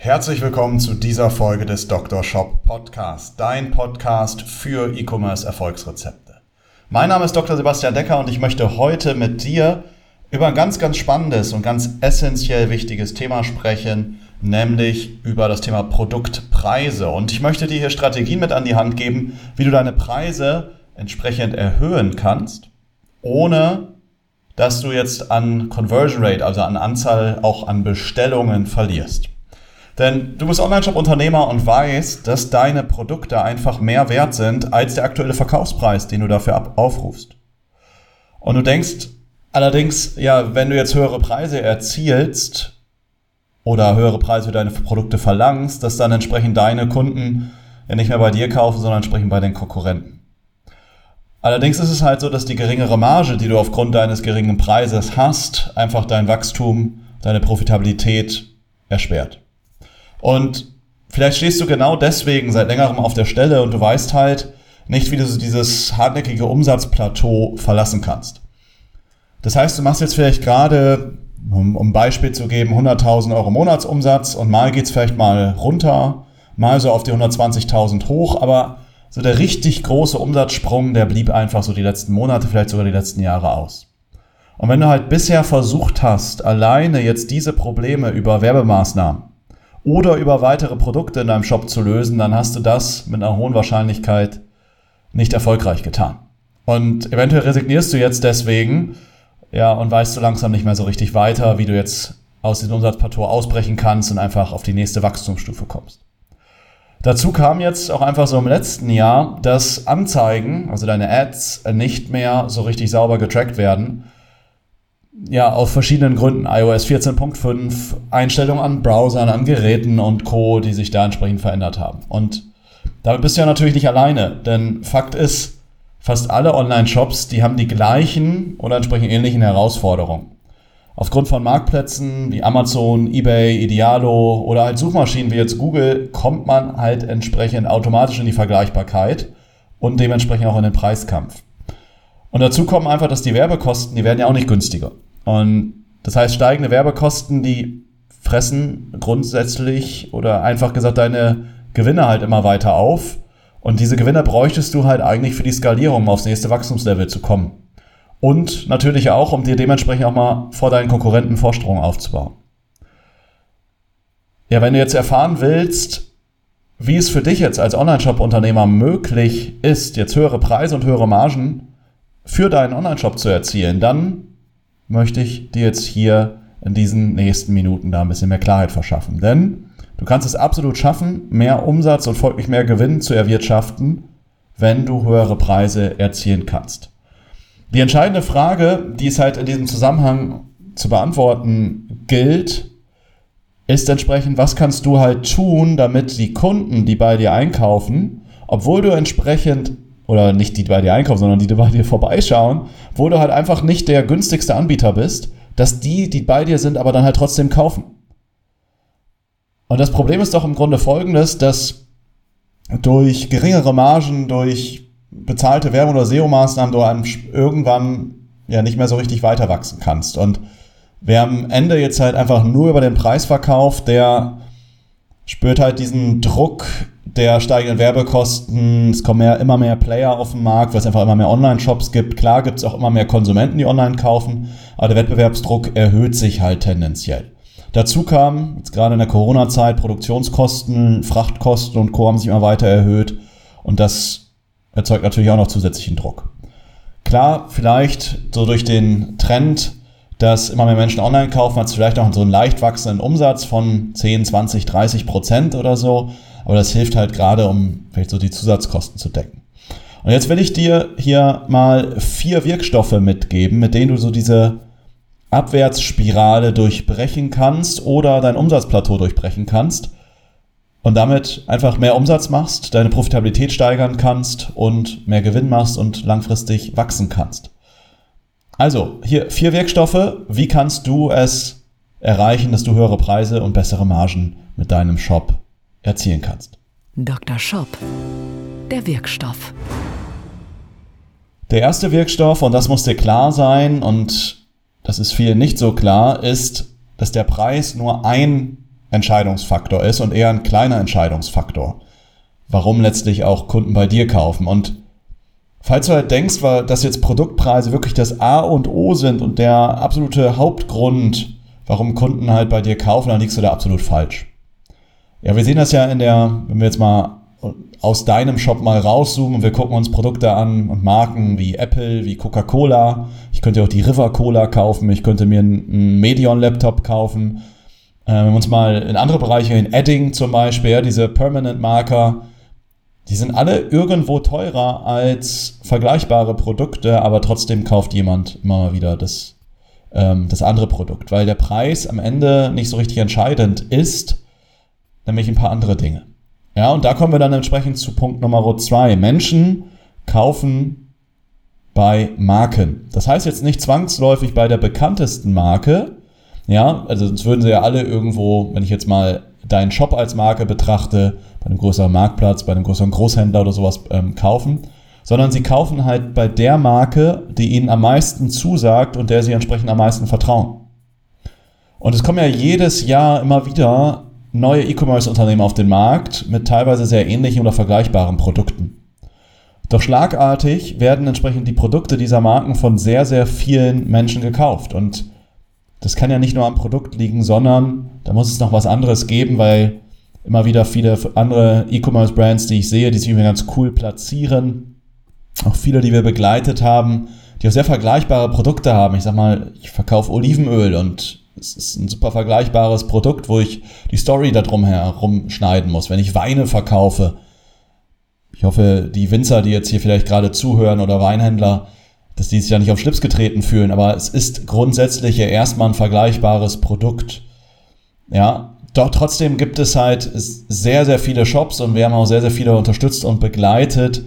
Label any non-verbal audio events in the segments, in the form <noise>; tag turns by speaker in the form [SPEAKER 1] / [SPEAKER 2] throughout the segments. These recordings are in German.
[SPEAKER 1] Herzlich willkommen zu dieser Folge des Dr. Shop Podcast, dein Podcast für E-Commerce Erfolgsrezepte. Mein Name ist Dr. Sebastian Decker und ich möchte heute mit dir über ein ganz, ganz spannendes und ganz essentiell wichtiges Thema sprechen, nämlich über das Thema Produktpreise. Und ich möchte dir hier Strategien mit an die Hand geben, wie du deine Preise entsprechend erhöhen kannst, ohne dass du jetzt an Conversion Rate, also an Anzahl auch an Bestellungen verlierst. Denn du bist Online-Shop-Unternehmer und weißt, dass deine Produkte einfach mehr wert sind als der aktuelle Verkaufspreis, den du dafür aufrufst. Und du denkst allerdings, ja, wenn du jetzt höhere Preise erzielst oder höhere Preise für deine Produkte verlangst, dass dann entsprechend deine Kunden ja nicht mehr bei dir kaufen, sondern entsprechend bei den Konkurrenten. Allerdings ist es halt so, dass die geringere Marge, die du aufgrund deines geringen Preises hast, einfach dein Wachstum, deine Profitabilität erschwert. Und vielleicht stehst du genau deswegen seit längerem auf der Stelle und du weißt halt nicht, wie du dieses hartnäckige Umsatzplateau verlassen kannst. Das heißt, du machst jetzt vielleicht gerade, um, um Beispiel zu geben, 100.000 Euro Monatsumsatz und mal geht's vielleicht mal runter, mal so auf die 120.000 hoch, aber so der richtig große Umsatzsprung, der blieb einfach so die letzten Monate, vielleicht sogar die letzten Jahre aus. Und wenn du halt bisher versucht hast, alleine jetzt diese Probleme über Werbemaßnahmen oder über weitere Produkte in deinem Shop zu lösen, dann hast du das mit einer hohen Wahrscheinlichkeit nicht erfolgreich getan. Und eventuell resignierst du jetzt deswegen, ja, und weißt so langsam nicht mehr so richtig weiter, wie du jetzt aus diesem Umsatzplateau ausbrechen kannst und einfach auf die nächste Wachstumsstufe kommst. Dazu kam jetzt auch einfach so im letzten Jahr, dass Anzeigen, also deine Ads, nicht mehr so richtig sauber getrackt werden ja, aus verschiedenen Gründen. iOS 14.5, Einstellungen an Browsern, an Geräten und Co., die sich da entsprechend verändert haben. Und damit bist du ja natürlich nicht alleine, denn Fakt ist, fast alle Online-Shops, die haben die gleichen oder entsprechend ähnlichen Herausforderungen. Aufgrund von Marktplätzen wie Amazon, eBay, Idealo oder halt Suchmaschinen wie jetzt Google kommt man halt entsprechend automatisch in die Vergleichbarkeit und dementsprechend auch in den Preiskampf. Und dazu kommen einfach, dass die Werbekosten, die werden ja auch nicht günstiger. Und das heißt, steigende Werbekosten, die fressen grundsätzlich oder einfach gesagt deine Gewinne halt immer weiter auf. Und diese Gewinne bräuchtest du halt eigentlich für die Skalierung, um aufs nächste Wachstumslevel zu kommen. Und natürlich auch, um dir dementsprechend auch mal vor deinen Konkurrenten Vorstrung aufzubauen. Ja, wenn du jetzt erfahren willst, wie es für dich jetzt als Online-Shop-Unternehmer möglich ist, jetzt höhere Preise und höhere Margen für deinen Online-Shop zu erzielen, dann möchte ich dir jetzt hier in diesen nächsten Minuten da ein bisschen mehr Klarheit verschaffen. Denn du kannst es absolut schaffen, mehr Umsatz und folglich mehr Gewinn zu erwirtschaften, wenn du höhere Preise erzielen kannst. Die entscheidende Frage, die es halt in diesem Zusammenhang zu beantworten gilt, ist entsprechend, was kannst du halt tun, damit die Kunden, die bei dir einkaufen, obwohl du entsprechend oder nicht die bei dir einkaufen, sondern die, die bei dir vorbeischauen, wo du halt einfach nicht der günstigste Anbieter bist, dass die, die bei dir sind, aber dann halt trotzdem kaufen. Und das Problem ist doch im Grunde folgendes, dass durch geringere Margen, durch bezahlte Werbung oder SEO-Maßnahmen du irgendwann ja nicht mehr so richtig weiter wachsen kannst. Und wer am Ende jetzt halt einfach nur über den Preis verkauft, der spürt halt diesen Druck der steigenden Werbekosten. Es kommen mehr, immer mehr Player auf den Markt, weil es einfach immer mehr Online-Shops gibt. Klar gibt es auch immer mehr Konsumenten, die online kaufen, aber der Wettbewerbsdruck erhöht sich halt tendenziell. Dazu kam, jetzt gerade in der Corona-Zeit, Produktionskosten, Frachtkosten und Co. haben sich immer weiter erhöht und das erzeugt natürlich auch noch zusätzlichen Druck. Klar, vielleicht so durch den Trend, dass immer mehr Menschen online kaufen, hat vielleicht auch so einen leicht wachsenden Umsatz von 10, 20, 30 Prozent oder so. Aber das hilft halt gerade, um vielleicht so die Zusatzkosten zu decken. Und jetzt will ich dir hier mal vier Wirkstoffe mitgeben, mit denen du so diese Abwärtsspirale durchbrechen kannst oder dein Umsatzplateau durchbrechen kannst, und damit einfach mehr Umsatz machst, deine Profitabilität steigern kannst und mehr Gewinn machst und langfristig wachsen kannst. Also, hier vier Wirkstoffe. Wie kannst du es erreichen, dass du höhere Preise und bessere Margen mit deinem Shop erzielen kannst?
[SPEAKER 2] Dr. Shop, der Wirkstoff.
[SPEAKER 1] Der erste Wirkstoff, und das muss dir klar sein, und das ist vielen nicht so klar, ist, dass der Preis nur ein Entscheidungsfaktor ist und eher ein kleiner Entscheidungsfaktor, warum letztlich auch Kunden bei dir kaufen. Und falls du halt denkst, dass jetzt Produktpreise wirklich das A und O sind und der absolute Hauptgrund, warum Kunden halt bei dir kaufen, dann liegst du da absolut falsch. Ja, wir sehen das ja in der, wenn wir jetzt mal aus deinem Shop mal rauszoomen und wir gucken uns Produkte an und Marken wie Apple, wie Coca-Cola. Ich könnte auch die River Cola kaufen, ich könnte mir einen Medion-Laptop kaufen äh, wenn wir uns mal in andere Bereiche, in Edding zum Beispiel, ja, diese Permanent Marker, die sind alle irgendwo teurer als vergleichbare Produkte, aber trotzdem kauft jemand immer mal wieder das, ähm, das andere Produkt, weil der Preis am Ende nicht so richtig entscheidend ist, nämlich ein paar andere Dinge. Ja, und da kommen wir dann entsprechend zu Punkt Nummer zwei. Menschen kaufen bei Marken. Das heißt jetzt nicht zwangsläufig bei der bekanntesten Marke, ja, also sonst würden sie ja alle irgendwo, wenn ich jetzt mal deinen Shop als Marke betrachte, bei einem größeren Marktplatz, bei einem größeren Großhändler oder sowas ähm, kaufen, sondern sie kaufen halt bei der Marke, die ihnen am meisten zusagt und der sie entsprechend am meisten vertrauen. Und es kommen ja jedes Jahr immer wieder neue E-Commerce-Unternehmen auf den Markt mit teilweise sehr ähnlichen oder vergleichbaren Produkten. Doch schlagartig werden entsprechend die Produkte dieser Marken von sehr, sehr vielen Menschen gekauft. Und das kann ja nicht nur am Produkt liegen, sondern da muss es noch was anderes geben, weil immer wieder viele andere E-Commerce-Brands, die ich sehe, die sich immer ganz cool platzieren, auch viele, die wir begleitet haben, die auch sehr vergleichbare Produkte haben. Ich sag mal, ich verkaufe Olivenöl und es ist ein super vergleichbares Produkt, wo ich die Story darum herum schneiden muss. Wenn ich Weine verkaufe, ich hoffe, die Winzer, die jetzt hier vielleicht gerade zuhören oder Weinhändler, dass die sich ja nicht auf Schlips getreten fühlen, aber es ist grundsätzlich ja erstmal ein vergleichbares Produkt. Ja, doch trotzdem gibt es halt sehr, sehr viele Shops und wir haben auch sehr, sehr viele unterstützt und begleitet,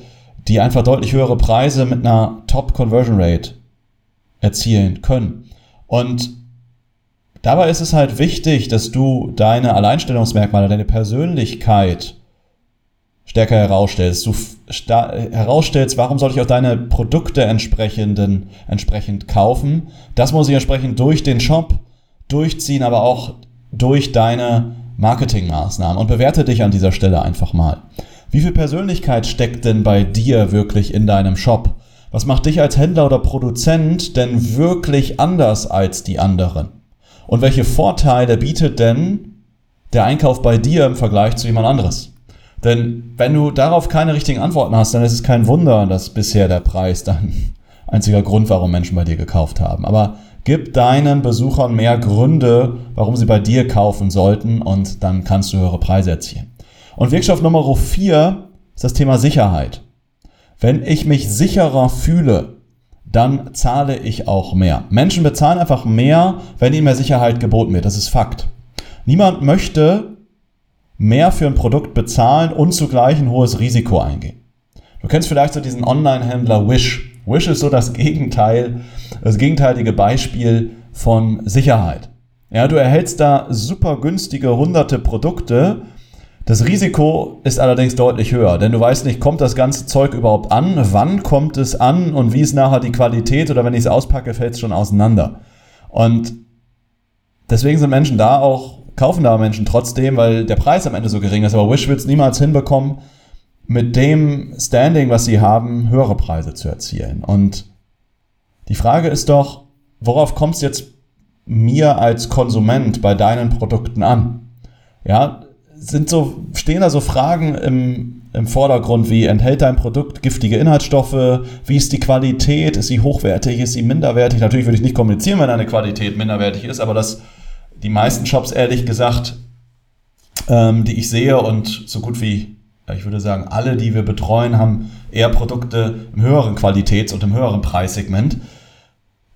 [SPEAKER 1] die einfach deutlich höhere Preise mit einer Top-Conversion Rate erzielen können. Und dabei ist es halt wichtig, dass du deine Alleinstellungsmerkmale, deine Persönlichkeit stärker herausstellst. Du herausstellst, warum soll ich auch deine Produkte entsprechenden, entsprechend kaufen. Das muss ich entsprechend durch den Shop durchziehen, aber auch durch deine Marketingmaßnahmen und bewerte dich an dieser Stelle einfach mal. Wie viel Persönlichkeit steckt denn bei dir wirklich in deinem Shop? Was macht dich als Händler oder Produzent denn wirklich anders als die anderen? Und welche Vorteile bietet denn der Einkauf bei dir im Vergleich zu jemand anderes? Denn wenn du darauf keine richtigen Antworten hast, dann ist es kein Wunder, dass bisher der Preis dann <laughs> einziger Grund, warum Menschen bei dir gekauft haben. Aber gib deinen Besuchern mehr Gründe, warum sie bei dir kaufen sollten und dann kannst du höhere Preise erzielen. Und Wirkstoff Nummer vier ist das Thema Sicherheit. Wenn ich mich sicherer fühle, dann zahle ich auch mehr. Menschen bezahlen einfach mehr, wenn ihnen mehr Sicherheit geboten wird. Das ist Fakt. Niemand möchte mehr für ein Produkt bezahlen und zugleich ein hohes Risiko eingehen. Du kennst vielleicht so diesen Online-Händler Wish. Wish ist so das Gegenteil, das gegenteilige Beispiel von Sicherheit. Ja, du erhältst da super günstige hunderte Produkte. Das Risiko ist allerdings deutlich höher, denn du weißt nicht, kommt das ganze Zeug überhaupt an, wann kommt es an und wie ist nachher die Qualität oder wenn ich es auspacke, fällt es schon auseinander. Und deswegen sind Menschen da auch kaufen da Menschen trotzdem, weil der Preis am Ende so gering ist. Aber Wish wird es niemals hinbekommen, mit dem Standing, was sie haben, höhere Preise zu erzielen. Und die Frage ist doch, worauf kommt es jetzt mir als Konsument bei deinen Produkten an? Ja, sind so, stehen da so Fragen im, im Vordergrund wie, enthält dein Produkt giftige Inhaltsstoffe? Wie ist die Qualität? Ist sie hochwertig? Ist sie minderwertig? Natürlich würde ich nicht kommunizieren, wenn eine Qualität minderwertig ist, aber das die meisten Shops, ehrlich gesagt, ähm, die ich sehe und so gut wie, ich würde sagen, alle, die wir betreuen, haben eher Produkte im höheren Qualitäts- und im höheren Preissegment.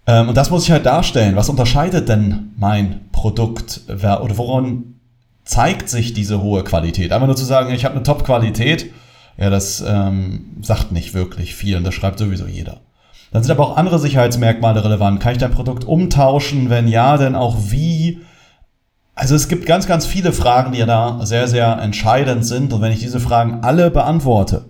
[SPEAKER 1] Ähm, und das muss ich halt darstellen. Was unterscheidet denn mein Produkt oder woran zeigt sich diese hohe Qualität? Einfach nur zu sagen, ich habe eine Top-Qualität, ja, das ähm, sagt nicht wirklich viel und das schreibt sowieso jeder. Dann sind aber auch andere Sicherheitsmerkmale relevant. Kann ich dein Produkt umtauschen? Wenn ja, denn auch wie? Also es gibt ganz, ganz viele Fragen, die ja da sehr, sehr entscheidend sind. Und wenn ich diese Fragen alle beantworte,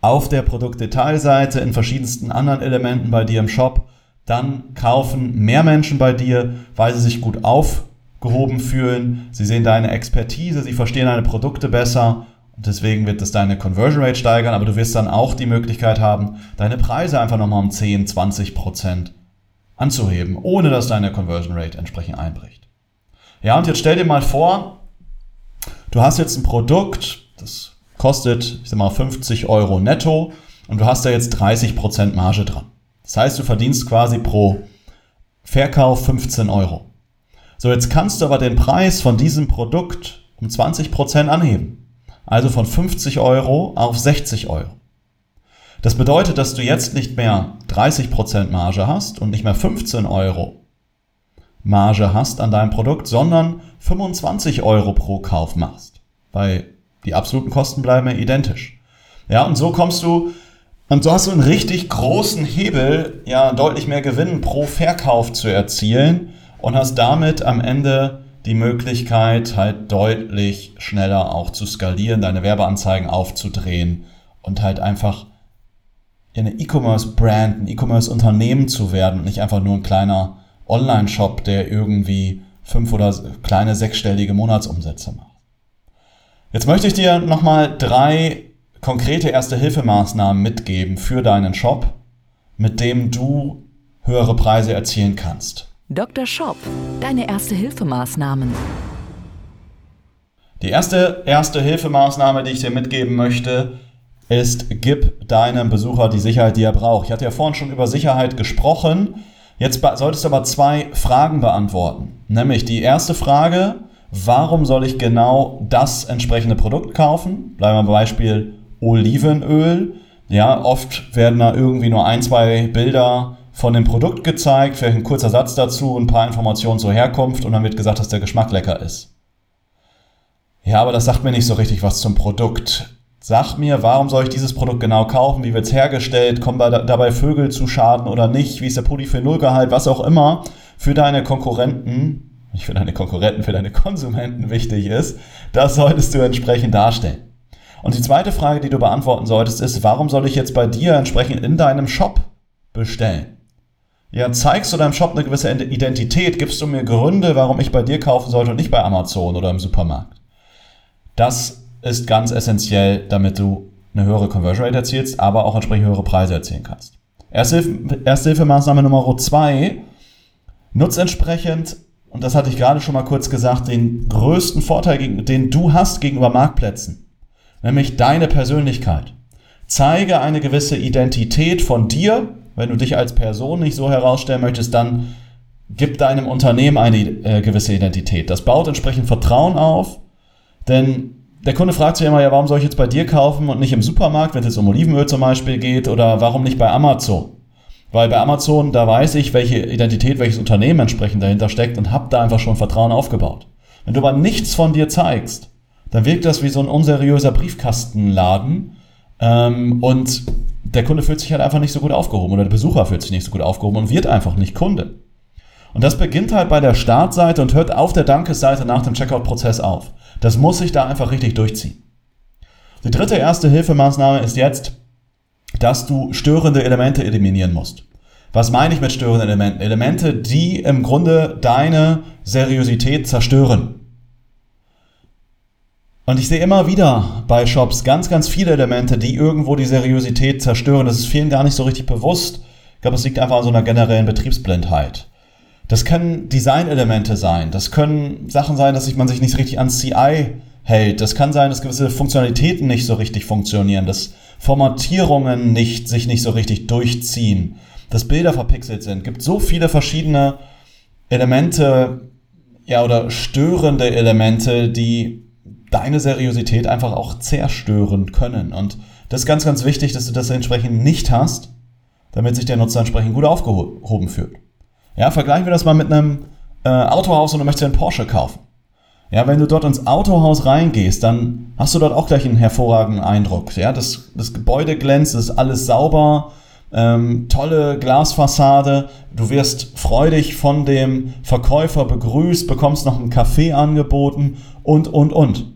[SPEAKER 1] auf der Produktdetailseite, in verschiedensten anderen Elementen bei dir im Shop, dann kaufen mehr Menschen bei dir, weil sie sich gut aufgehoben fühlen. Sie sehen deine Expertise, sie verstehen deine Produkte besser und deswegen wird es deine Conversion Rate steigern, aber du wirst dann auch die Möglichkeit haben, deine Preise einfach nochmal um 10, 20 Prozent anzuheben, ohne dass deine Conversion Rate entsprechend einbricht. Ja, und jetzt stell dir mal vor, du hast jetzt ein Produkt, das kostet, ich sag mal, 50 Euro netto und du hast da jetzt 30 Prozent Marge dran. Das heißt, du verdienst quasi pro Verkauf 15 Euro. So, jetzt kannst du aber den Preis von diesem Produkt um 20 Prozent anheben also von 50 Euro auf 60 Euro. Das bedeutet, dass du jetzt nicht mehr 30% Marge hast und nicht mehr 15 Euro Marge hast an deinem Produkt, sondern 25 Euro pro Kauf machst. Weil die absoluten Kosten bleiben ja identisch. Ja, und so kommst du, und so hast du einen richtig großen Hebel, ja, deutlich mehr Gewinn pro Verkauf zu erzielen und hast damit am Ende die Möglichkeit, halt deutlich schneller auch zu skalieren, deine Werbeanzeigen aufzudrehen und halt einfach eine E-Commerce-Brand, ein E-Commerce-Unternehmen zu werden und nicht einfach nur ein kleiner Online-Shop, der irgendwie fünf oder kleine sechsstellige Monatsumsätze macht. Jetzt möchte ich dir nochmal drei konkrete Erste-Hilfemaßnahmen mitgeben für deinen Shop, mit dem du höhere Preise erzielen kannst.
[SPEAKER 2] Dr. Shop, deine Erste-Hilfemaßnahmen.
[SPEAKER 1] Die erste Erste-Hilfemaßnahme, die ich dir mitgeben möchte, ist, gib deinem Besucher die Sicherheit, die er braucht. Ich hatte ja vorhin schon über Sicherheit gesprochen. Jetzt solltest du aber zwei Fragen beantworten. Nämlich die erste Frage, warum soll ich genau das entsprechende Produkt kaufen? Bleiben wir beim Beispiel Olivenöl. Ja, oft werden da irgendwie nur ein, zwei Bilder von dem Produkt gezeigt, vielleicht ein kurzer Satz dazu, ein paar Informationen zur Herkunft und dann wird gesagt, dass der Geschmack lecker ist. Ja, aber das sagt mir nicht so richtig was zum Produkt. Sag mir, warum soll ich dieses Produkt genau kaufen? Wie wird es hergestellt? Kommen dabei Vögel zu Schaden oder nicht? Wie ist der Polyphenolgehalt? Was auch immer für deine Konkurrenten, nicht für deine Konkurrenten, für deine Konsumenten wichtig ist, das solltest du entsprechend darstellen. Und die zweite Frage, die du beantworten solltest, ist, warum soll ich jetzt bei dir entsprechend in deinem Shop bestellen? Ja, zeigst du deinem Shop eine gewisse Identität, gibst du mir Gründe, warum ich bei dir kaufen sollte und nicht bei Amazon oder im Supermarkt. Das ist ganz essentiell, damit du eine höhere Conversion Rate erzielst, aber auch entsprechend höhere Preise erzielen kannst. Ersthilfemaßnahme Nummer zwei. Nutz entsprechend, und das hatte ich gerade schon mal kurz gesagt, den größten Vorteil, den du hast gegenüber Marktplätzen. Nämlich deine Persönlichkeit. Zeige eine gewisse Identität von dir wenn du dich als Person nicht so herausstellen möchtest, dann gib deinem Unternehmen eine äh, gewisse Identität. Das baut entsprechend Vertrauen auf, denn der Kunde fragt sich immer, ja, warum soll ich jetzt bei dir kaufen und nicht im Supermarkt, wenn es jetzt um Olivenöl zum Beispiel geht, oder warum nicht bei Amazon? Weil bei Amazon, da weiß ich, welche Identität, welches Unternehmen entsprechend dahinter steckt und habe da einfach schon Vertrauen aufgebaut. Wenn du aber nichts von dir zeigst, dann wirkt das wie so ein unseriöser Briefkastenladen ähm, und der Kunde fühlt sich halt einfach nicht so gut aufgehoben oder der Besucher fühlt sich nicht so gut aufgehoben und wird einfach nicht Kunde. Und das beginnt halt bei der Startseite und hört auf der Dankesseite nach dem Checkout-Prozess auf. Das muss sich da einfach richtig durchziehen. Die dritte erste Hilfemaßnahme ist jetzt, dass du störende Elemente eliminieren musst. Was meine ich mit störenden Elementen? Elemente, die im Grunde deine Seriosität zerstören. Und ich sehe immer wieder bei Shops ganz, ganz viele Elemente, die irgendwo die Seriosität zerstören. Das ist vielen gar nicht so richtig bewusst. Ich glaube, es liegt einfach an so einer generellen Betriebsblindheit. Das können Designelemente sein. Das können Sachen sein, dass man sich nicht richtig ans CI hält. Das kann sein, dass gewisse Funktionalitäten nicht so richtig funktionieren, dass Formatierungen nicht, sich nicht so richtig durchziehen, dass Bilder verpixelt sind. Es gibt so viele verschiedene Elemente, ja, oder störende Elemente, die deine Seriosität einfach auch zerstören können. Und das ist ganz, ganz wichtig, dass du das entsprechend nicht hast, damit sich der Nutzer entsprechend gut aufgehoben fühlt. Ja, vergleichen wir das mal mit einem äh, Autohaus und du möchtest einen Porsche kaufen. Ja, wenn du dort ins Autohaus reingehst, dann hast du dort auch gleich einen hervorragenden Eindruck. Ja, das, das Gebäude glänzt, ist alles sauber, ähm, tolle Glasfassade. Du wirst freudig von dem Verkäufer begrüßt, bekommst noch einen Kaffee angeboten und, und, und.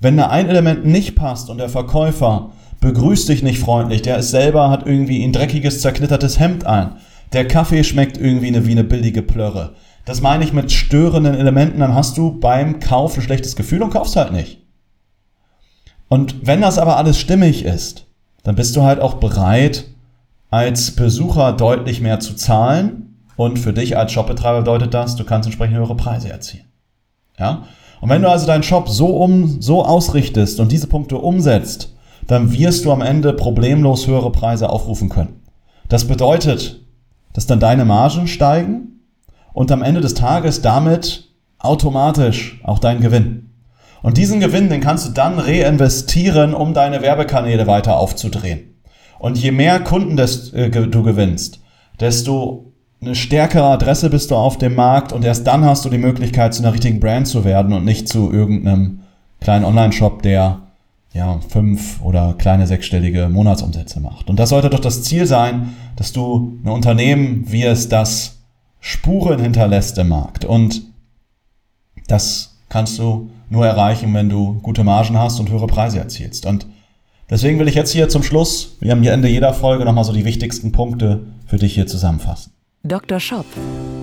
[SPEAKER 1] Wenn da ein Element nicht passt und der Verkäufer begrüßt dich nicht freundlich, der ist selber, hat irgendwie ein dreckiges, zerknittertes Hemd an, der Kaffee schmeckt irgendwie eine, wie eine billige Plörre, das meine ich mit störenden Elementen, dann hast du beim Kauf ein schlechtes Gefühl und kaufst halt nicht. Und wenn das aber alles stimmig ist, dann bist du halt auch bereit, als Besucher deutlich mehr zu zahlen. Und für dich als Shopbetreiber bedeutet das, du kannst entsprechend höhere Preise erzielen. Ja? Und wenn du also deinen Shop so um, so ausrichtest und diese Punkte umsetzt, dann wirst du am Ende problemlos höhere Preise aufrufen können. Das bedeutet, dass dann deine Margen steigen und am Ende des Tages damit automatisch auch dein Gewinn. Und diesen Gewinn, den kannst du dann reinvestieren, um deine Werbekanäle weiter aufzudrehen. Und je mehr Kunden äh, du gewinnst, desto eine stärkere Adresse bist du auf dem Markt und erst dann hast du die Möglichkeit, zu einer richtigen Brand zu werden und nicht zu irgendeinem kleinen Online-Shop, der ja fünf oder kleine sechsstellige Monatsumsätze macht. Und das sollte doch das Ziel sein, dass du ein Unternehmen, wie es das Spuren hinterlässt im Markt. Und das kannst du nur erreichen, wenn du gute Margen hast und höhere Preise erzielst. Und deswegen will ich jetzt hier zum Schluss, wir haben hier Ende jeder Folge nochmal so die wichtigsten Punkte für dich hier zusammenfassen.
[SPEAKER 2] Dr. Shop,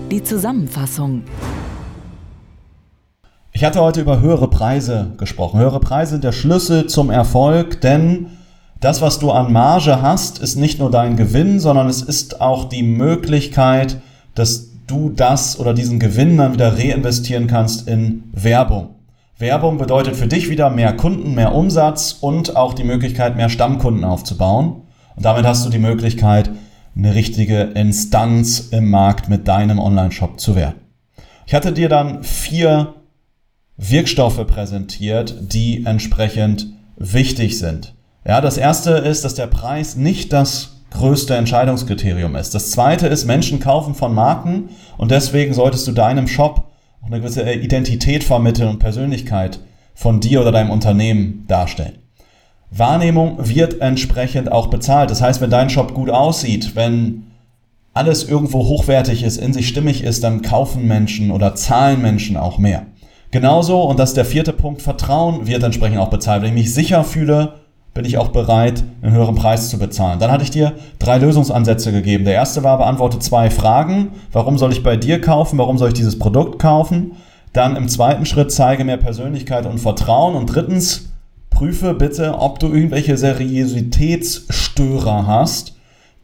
[SPEAKER 2] die Zusammenfassung.
[SPEAKER 1] Ich hatte heute über höhere Preise gesprochen. Höhere Preise sind der Schlüssel zum Erfolg, denn das, was du an Marge hast, ist nicht nur dein Gewinn, sondern es ist auch die Möglichkeit, dass du das oder diesen Gewinn dann wieder reinvestieren kannst in Werbung. Werbung bedeutet für dich wieder mehr Kunden, mehr Umsatz und auch die Möglichkeit, mehr Stammkunden aufzubauen. Und damit hast du die Möglichkeit, eine richtige Instanz im Markt mit deinem Online-Shop zu werden. Ich hatte dir dann vier Wirkstoffe präsentiert, die entsprechend wichtig sind. Ja, das erste ist, dass der Preis nicht das größte Entscheidungskriterium ist. Das zweite ist, Menschen kaufen von Marken und deswegen solltest du deinem Shop auch eine gewisse Identität vermitteln und Persönlichkeit von dir oder deinem Unternehmen darstellen. Wahrnehmung wird entsprechend auch bezahlt. Das heißt, wenn dein Shop gut aussieht, wenn alles irgendwo hochwertig ist, in sich stimmig ist, dann kaufen Menschen oder zahlen Menschen auch mehr. Genauso, und das ist der vierte Punkt, Vertrauen wird entsprechend auch bezahlt. Wenn ich mich sicher fühle, bin ich auch bereit, einen höheren Preis zu bezahlen. Dann hatte ich dir drei Lösungsansätze gegeben. Der erste war, beantworte zwei Fragen. Warum soll ich bei dir kaufen? Warum soll ich dieses Produkt kaufen? Dann im zweiten Schritt zeige mehr Persönlichkeit und Vertrauen. Und drittens, prüfe bitte, ob du irgendwelche Seriositätsstörer hast,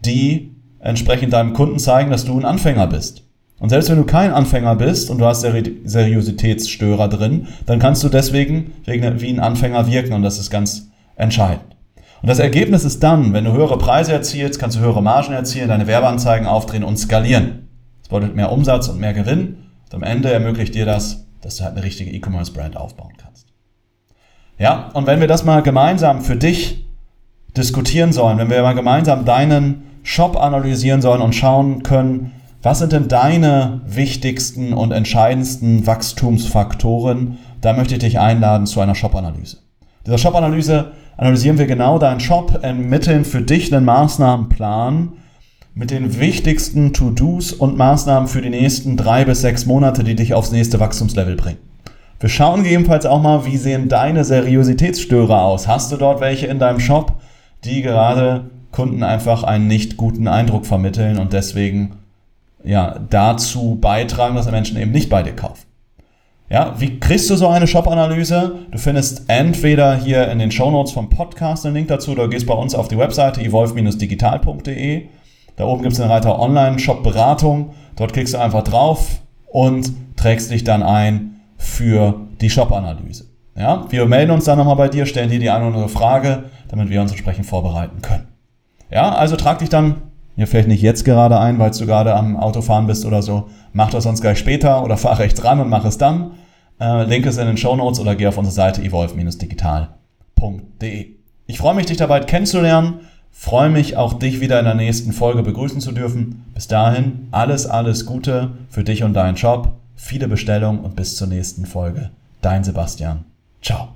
[SPEAKER 1] die entsprechend deinem Kunden zeigen, dass du ein Anfänger bist. Und selbst wenn du kein Anfänger bist und du hast Seri Seriositätsstörer drin, dann kannst du deswegen wie ein Anfänger wirken und das ist ganz entscheidend. Und das Ergebnis ist dann, wenn du höhere Preise erzielst, kannst du höhere Margen erzielen, deine Werbeanzeigen aufdrehen und skalieren. Das bedeutet mehr Umsatz und mehr Gewinn. Und am Ende ermöglicht dir das, dass du halt eine richtige E-Commerce-Brand aufbauen kannst. Ja, und wenn wir das mal gemeinsam für dich diskutieren sollen, wenn wir mal gemeinsam deinen Shop analysieren sollen und schauen können, was sind denn deine wichtigsten und entscheidendsten Wachstumsfaktoren, da möchte ich dich einladen zu einer Shop-Analyse dieser Shop-Analyse analysieren wir genau deinen Shop, ermitteln für dich einen Maßnahmenplan mit den wichtigsten To-Dos und Maßnahmen für die nächsten drei bis sechs Monate, die dich aufs nächste Wachstumslevel bringen. Wir schauen gegebenenfalls auch mal, wie sehen deine Seriositätsstörer aus? Hast du dort welche in deinem Shop, die gerade Kunden einfach einen nicht guten Eindruck vermitteln und deswegen ja, dazu beitragen, dass Menschen eben nicht bei dir kaufen? Ja, wie kriegst du so eine Shop-Analyse? Du findest entweder hier in den Show Notes vom Podcast einen Link dazu oder gehst bei uns auf die Webseite evolve-digital.de. Da oben gibt es den Reiter Online-Shop-Beratung. Dort klickst du einfach drauf und trägst dich dann ein für die Shop-Analyse. Ja, wir melden uns dann nochmal bei dir, stellen dir die eine oder andere Frage, damit wir uns entsprechend vorbereiten können. Ja, also trag dich dann hier vielleicht nicht jetzt gerade ein, weil du gerade am Autofahren bist oder so. Mach das sonst gleich später oder fahr rechts ran und mach es dann. Äh, Link ist in den Show Notes oder geh auf unsere Seite evolve-digital.de. Ich freue mich, dich dabei kennenzulernen. Freue mich auch, dich wieder in der nächsten Folge begrüßen zu dürfen. Bis dahin, alles, alles Gute für dich und deinen Job. Viele Bestellungen und bis zur nächsten Folge. Dein Sebastian. Ciao.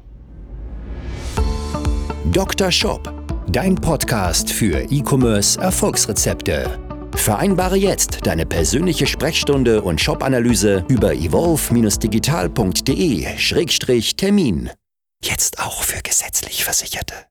[SPEAKER 3] Dr. Shop, dein Podcast für E-Commerce Erfolgsrezepte. Vereinbare jetzt deine persönliche Sprechstunde und Shop-Analyse über evolve-digital.de-termin. Jetzt auch für gesetzlich Versicherte.